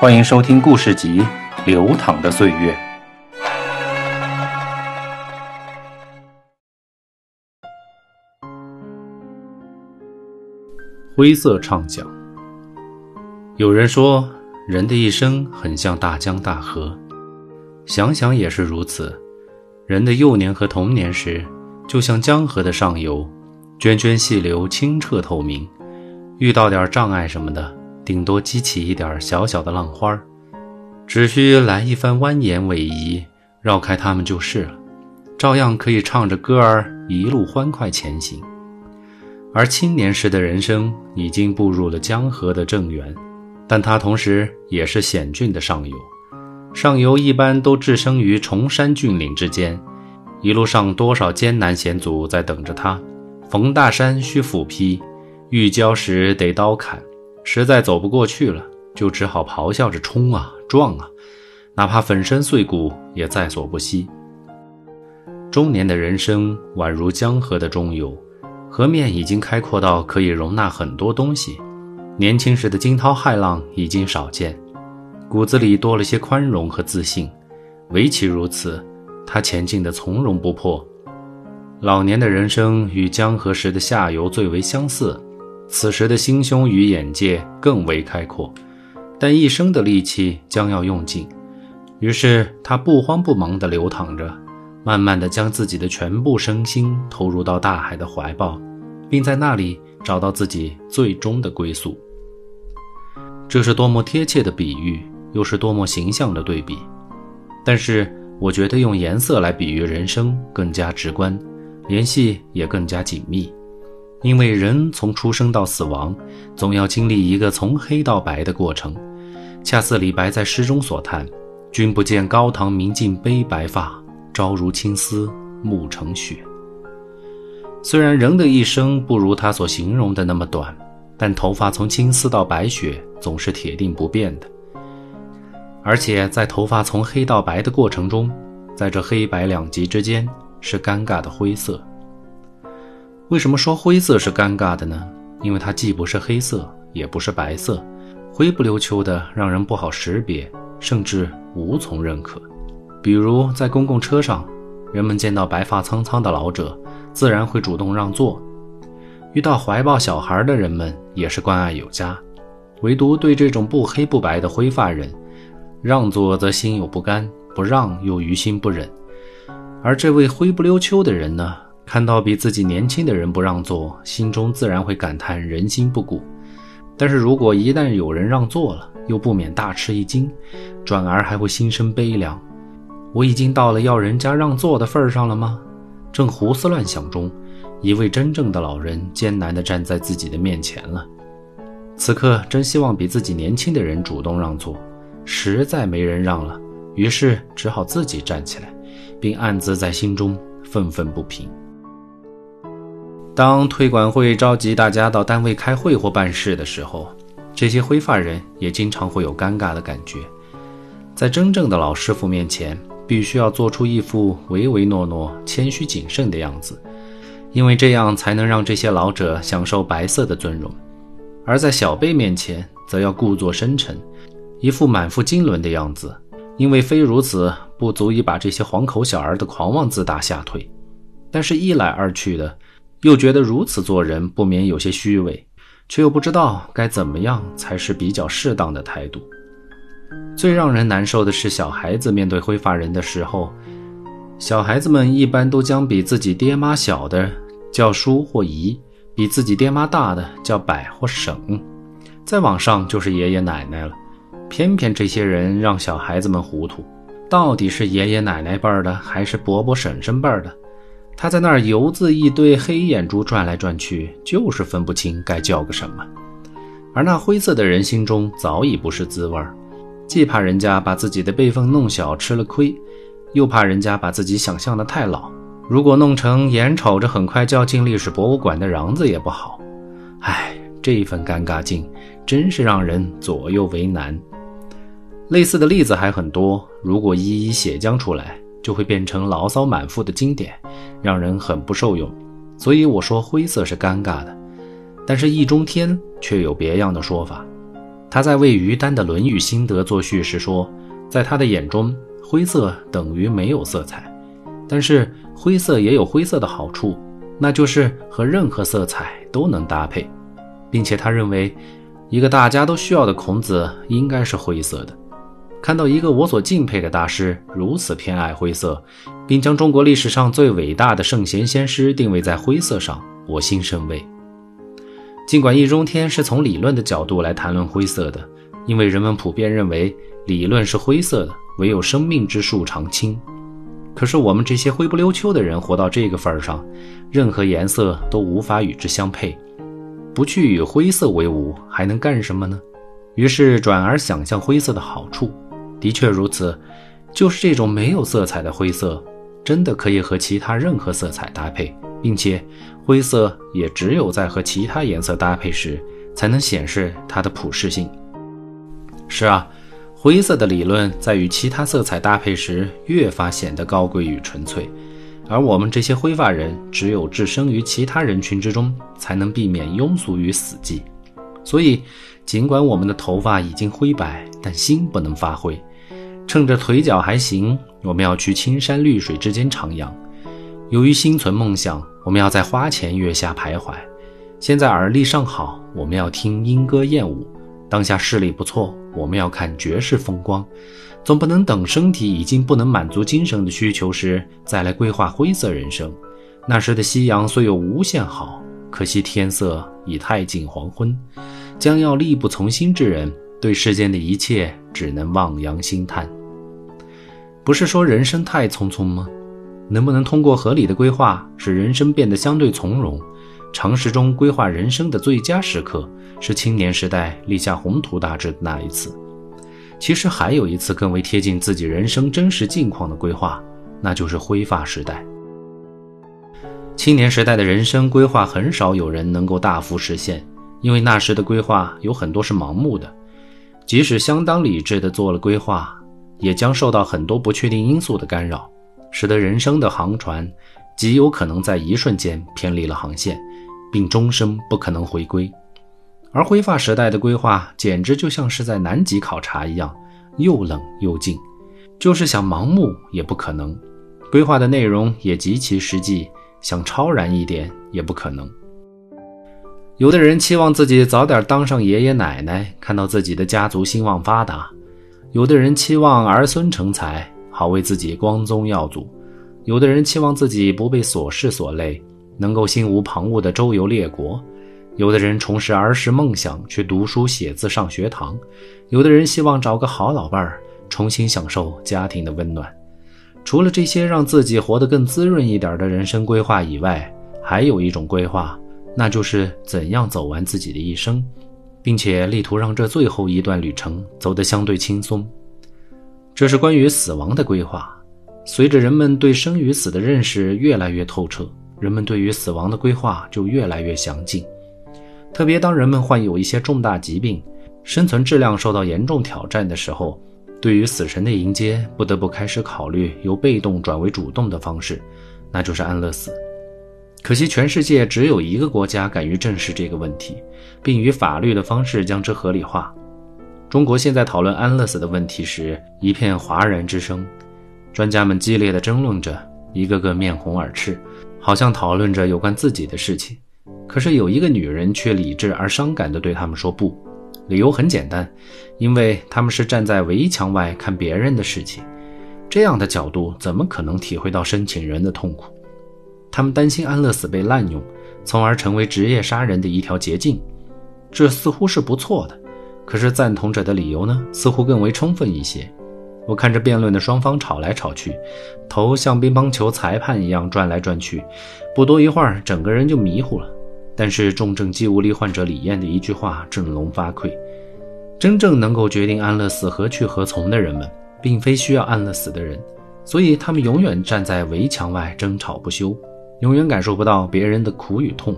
欢迎收听故事集《流淌的岁月》。灰色畅想。有人说，人的一生很像大江大河，想想也是如此。人的幼年和童年时，就像江河的上游，涓涓细流，清澈透明。遇到点障碍什么的。顶多激起一点小小的浪花只需来一番蜿蜒逶迤，绕开它们就是了，照样可以唱着歌儿一路欢快前行。而青年时的人生已经步入了江河的正源，但它同时也是险峻的上游。上游一般都置身于崇山峻岭之间，一路上多少艰难险阻在等着他，逢大山需斧劈，遇礁时得刀砍。实在走不过去了，就只好咆哮着冲啊撞啊，哪怕粉身碎骨也在所不惜。中年的人生宛如江河的中游，河面已经开阔到可以容纳很多东西。年轻时的惊涛骇浪已经少见，骨子里多了些宽容和自信。唯其如此，他前进的从容不迫。老年的人生与江河时的下游最为相似。此时的心胸与眼界更为开阔，但一生的力气将要用尽，于是他不慌不忙地流淌着，慢慢地将自己的全部身心投入到大海的怀抱，并在那里找到自己最终的归宿。这是多么贴切的比喻，又是多么形象的对比。但是，我觉得用颜色来比喻人生更加直观，联系也更加紧密。因为人从出生到死亡，总要经历一个从黑到白的过程，恰似李白在诗中所叹：“君不见高堂明镜悲白发，朝如青丝暮成雪。”虽然人的一生不如他所形容的那么短，但头发从青丝到白雪总是铁定不变的。而且在头发从黑到白的过程中，在这黑白两极之间是尴尬的灰色。为什么说灰色是尴尬的呢？因为它既不是黑色，也不是白色，灰不溜秋的，让人不好识别，甚至无从认可。比如在公共车上，人们见到白发苍苍的老者，自然会主动让座；遇到怀抱小孩的人们，也是关爱有加。唯独对这种不黑不白的灰发人，让座则心有不甘，不让又于心不忍。而这位灰不溜秋的人呢？看到比自己年轻的人不让座，心中自然会感叹人心不古。但是如果一旦有人让座了，又不免大吃一惊，转而还会心生悲凉。我已经到了要人家让座的份儿上了吗？正胡思乱想中，一位真正的老人艰难地站在自己的面前了。此刻真希望比自己年轻的人主动让座，实在没人让了，于是只好自己站起来，并暗自在心中愤愤不平。当推管会召集大家到单位开会或办事的时候，这些灰发人也经常会有尴尬的感觉。在真正的老师傅面前，必须要做出一副唯唯诺诺、谦虚谨慎的样子，因为这样才能让这些老者享受白色的尊荣；而在小辈面前，则要故作深沉，一副满腹经纶的样子，因为非如此不足以把这些黄口小儿的狂妄自大吓退。但是，一来二去的。又觉得如此做人不免有些虚伪，却又不知道该怎么样才是比较适当的态度。最让人难受的是，小孩子面对灰发人的时候，小孩子们一般都将比自己爹妈小的叫叔或姨，比自己爹妈大的叫伯或婶，再往上就是爷爷奶奶了。偏偏这些人让小孩子们糊涂，到底是爷爷奶奶辈儿的，还是伯伯婶婶辈儿的？他在那儿游自一堆黑眼珠转来转去，就是分不清该叫个什么。而那灰色的人心中早已不是滋味儿，既怕人家把自己的辈分弄小吃了亏，又怕人家把自己想象的太老。如果弄成眼瞅着很快就要进历史博物馆的瓤子也不好。唉，这份尴尬劲真是让人左右为难。类似的例子还很多，如果一一写将出来。就会变成牢骚满腹的经典，让人很不受用。所以我说灰色是尴尬的，但是易中天却有别样的说法。他在为于丹的《论语》心得作序时说，在他的眼中，灰色等于没有色彩。但是灰色也有灰色的好处，那就是和任何色彩都能搭配，并且他认为，一个大家都需要的孔子应该是灰色的。看到一个我所敬佩的大师如此偏爱灰色，并将中国历史上最伟大的圣贤先师定位在灰色上，我心甚慰。尽管易中天是从理论的角度来谈论灰色的，因为人们普遍认为理论是灰色的，唯有生命之树常青。可是我们这些灰不溜秋的人活到这个份儿上，任何颜色都无法与之相配，不去与灰色为伍，还能干什么呢？于是转而想象灰色的好处。的确如此，就是这种没有色彩的灰色，真的可以和其他任何色彩搭配，并且灰色也只有在和其他颜色搭配时，才能显示它的普适性。是啊，灰色的理论在与其他色彩搭配时，越发显得高贵与纯粹，而我们这些灰发人，只有置身于其他人群之中，才能避免庸俗与死寂。所以，尽管我们的头发已经灰白，但心不能发灰。趁着腿脚还行，我们要去青山绿水之间徜徉；由于心存梦想，我们要在花前月下徘徊。现在耳力尚好，我们要听莺歌燕舞；当下视力不错，我们要看绝世风光。总不能等身体已经不能满足精神的需求时，再来规划灰色人生。那时的夕阳虽有无限好，可惜天色已太近黄昏。将要力不从心之人，对世间的一切只能望洋兴叹。不是说人生太匆匆吗？能不能通过合理的规划，使人生变得相对从容？常识中规划人生的最佳时刻，是青年时代立下宏图大志的那一次。其实还有一次更为贴近自己人生真实境况的规划，那就是灰发时代。青年时代的人生规划，很少有人能够大幅实现，因为那时的规划有很多是盲目的，即使相当理智的做了规划。也将受到很多不确定因素的干扰，使得人生的航船极有可能在一瞬间偏离了航线，并终生不可能回归。而灰发时代的规划简直就像是在南极考察一样，又冷又静，就是想盲目也不可能。规划的内容也极其实际，想超然一点也不可能。有的人期望自己早点当上爷爷奶奶，看到自己的家族兴旺发达。有的人期望儿孙成才，好为自己光宗耀祖；有的人期望自己不被琐事所累，能够心无旁骛地周游列国；有的人重拾儿时梦想，去读书写字上学堂；有的人希望找个好老伴儿，重新享受家庭的温暖。除了这些让自己活得更滋润一点的人生规划以外，还有一种规划，那就是怎样走完自己的一生。并且力图让这最后一段旅程走得相对轻松，这是关于死亡的规划。随着人们对生与死的认识越来越透彻，人们对于死亡的规划就越来越详尽。特别当人们患有一些重大疾病，生存质量受到严重挑战的时候，对于死神的迎接，不得不开始考虑由被动转为主动的方式，那就是安乐死。可惜，全世界只有一个国家敢于正视这个问题，并以法律的方式将之合理化。中国现在讨论安乐死的问题时，一片哗然之声，专家们激烈地争论着，一个个面红耳赤，好像讨论着有关自己的事情。可是有一个女人却理智而伤感地对他们说不，理由很简单，因为他们是站在围墙外看别人的事情，这样的角度怎么可能体会到申请人的痛苦？他们担心安乐死被滥用，从而成为职业杀人的一条捷径，这似乎是不错的。可是赞同者的理由呢，似乎更为充分一些。我看着辩论的双方吵来吵去，头像乒乓球裁判一样转来转去，不多一会儿，整个人就迷糊了。但是重症肌无力患者李艳的一句话振聋发聩：真正能够决定安乐死何去何从的人们，并非需要安乐死的人，所以他们永远站在围墙外争吵不休。永远感受不到别人的苦与痛，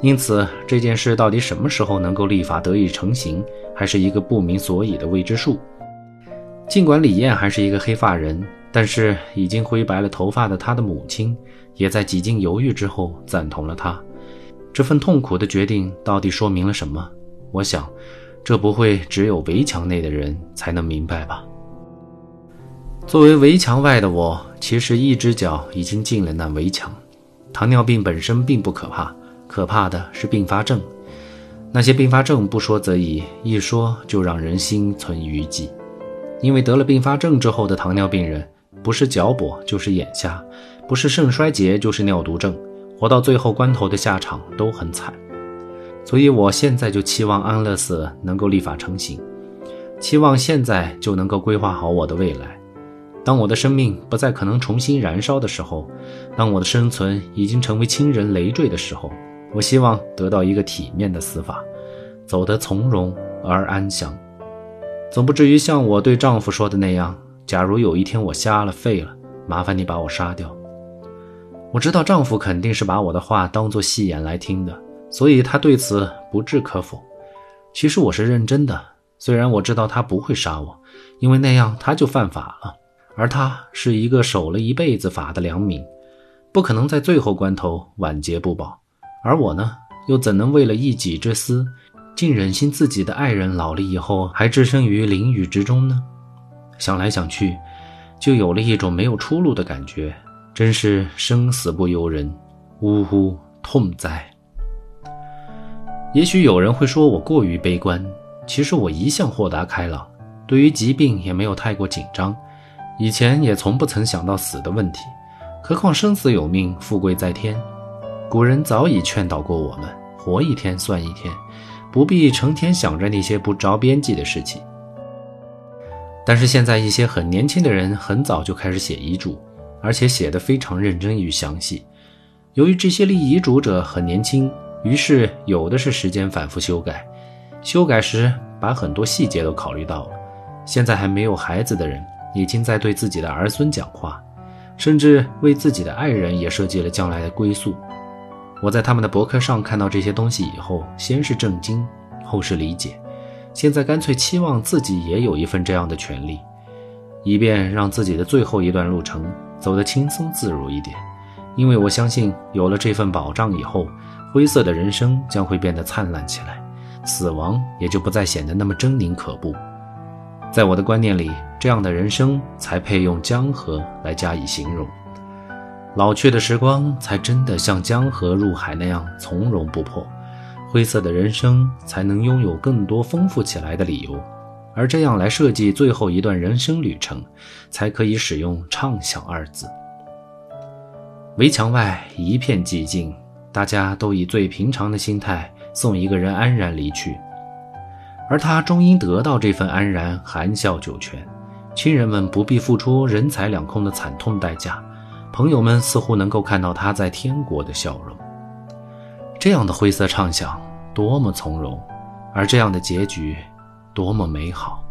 因此这件事到底什么时候能够立法得以成型，还是一个不明所以的未知数。尽管李艳还是一个黑发人，但是已经灰白了头发的她的母亲，也在几经犹豫之后赞同了她。这份痛苦的决定到底说明了什么？我想，这不会只有围墙内的人才能明白吧？作为围墙外的我，其实一只脚已经进了那围墙。糖尿病本身并不可怕，可怕的是并发症。那些并发症不说则已，一说就让人心存余悸。因为得了并发症之后的糖尿病人，不是脚跛就是眼瞎，不是肾衰竭就是尿毒症，活到最后关头的下场都很惨。所以我现在就期望安乐死能够立法成型，期望现在就能够规划好我的未来。当我的生命不再可能重新燃烧的时候，当我的生存已经成为亲人累赘的时候，我希望得到一个体面的死法，走得从容而安详，总不至于像我对丈夫说的那样：假如有一天我瞎了废了，麻烦你把我杀掉。我知道丈夫肯定是把我的话当作戏言来听的，所以他对此不置可否。其实我是认真的，虽然我知道他不会杀我，因为那样他就犯法了。而他是一个守了一辈子法的良民，不可能在最后关头晚节不保。而我呢，又怎能为了一己之私，竟忍心自己的爱人老了以后还置身于囹圄之中呢？想来想去，就有了一种没有出路的感觉，真是生死不由人，呜呼痛哉！也许有人会说我过于悲观，其实我一向豁达开朗，对于疾病也没有太过紧张。以前也从不曾想到死的问题，何况生死有命，富贵在天。古人早已劝导过我们，活一天算一天，不必成天想着那些不着边际的事情。但是现在一些很年轻的人很早就开始写遗嘱，而且写得非常认真与详细。由于这些立遗嘱者很年轻，于是有的是时间反复修改，修改时把很多细节都考虑到了。现在还没有孩子的人。已经在对自己的儿孙讲话，甚至为自己的爱人也设计了将来的归宿。我在他们的博客上看到这些东西以后，先是震惊，后是理解，现在干脆期望自己也有一份这样的权利，以便让自己的最后一段路程走得轻松自如一点。因为我相信，有了这份保障以后，灰色的人生将会变得灿烂起来，死亡也就不再显得那么狰狞可怖。在我的观念里，这样的人生才配用江河来加以形容。老去的时光才真的像江河入海那样从容不迫，灰色的人生才能拥有更多丰富起来的理由。而这样来设计最后一段人生旅程，才可以使用“畅想”二字。围墙外一片寂静，大家都以最平常的心态送一个人安然离去。而他终因得到这份安然，含笑九泉。亲人们不必付出人财两空的惨痛代价，朋友们似乎能够看到他在天国的笑容。这样的灰色畅想，多么从容；而这样的结局，多么美好。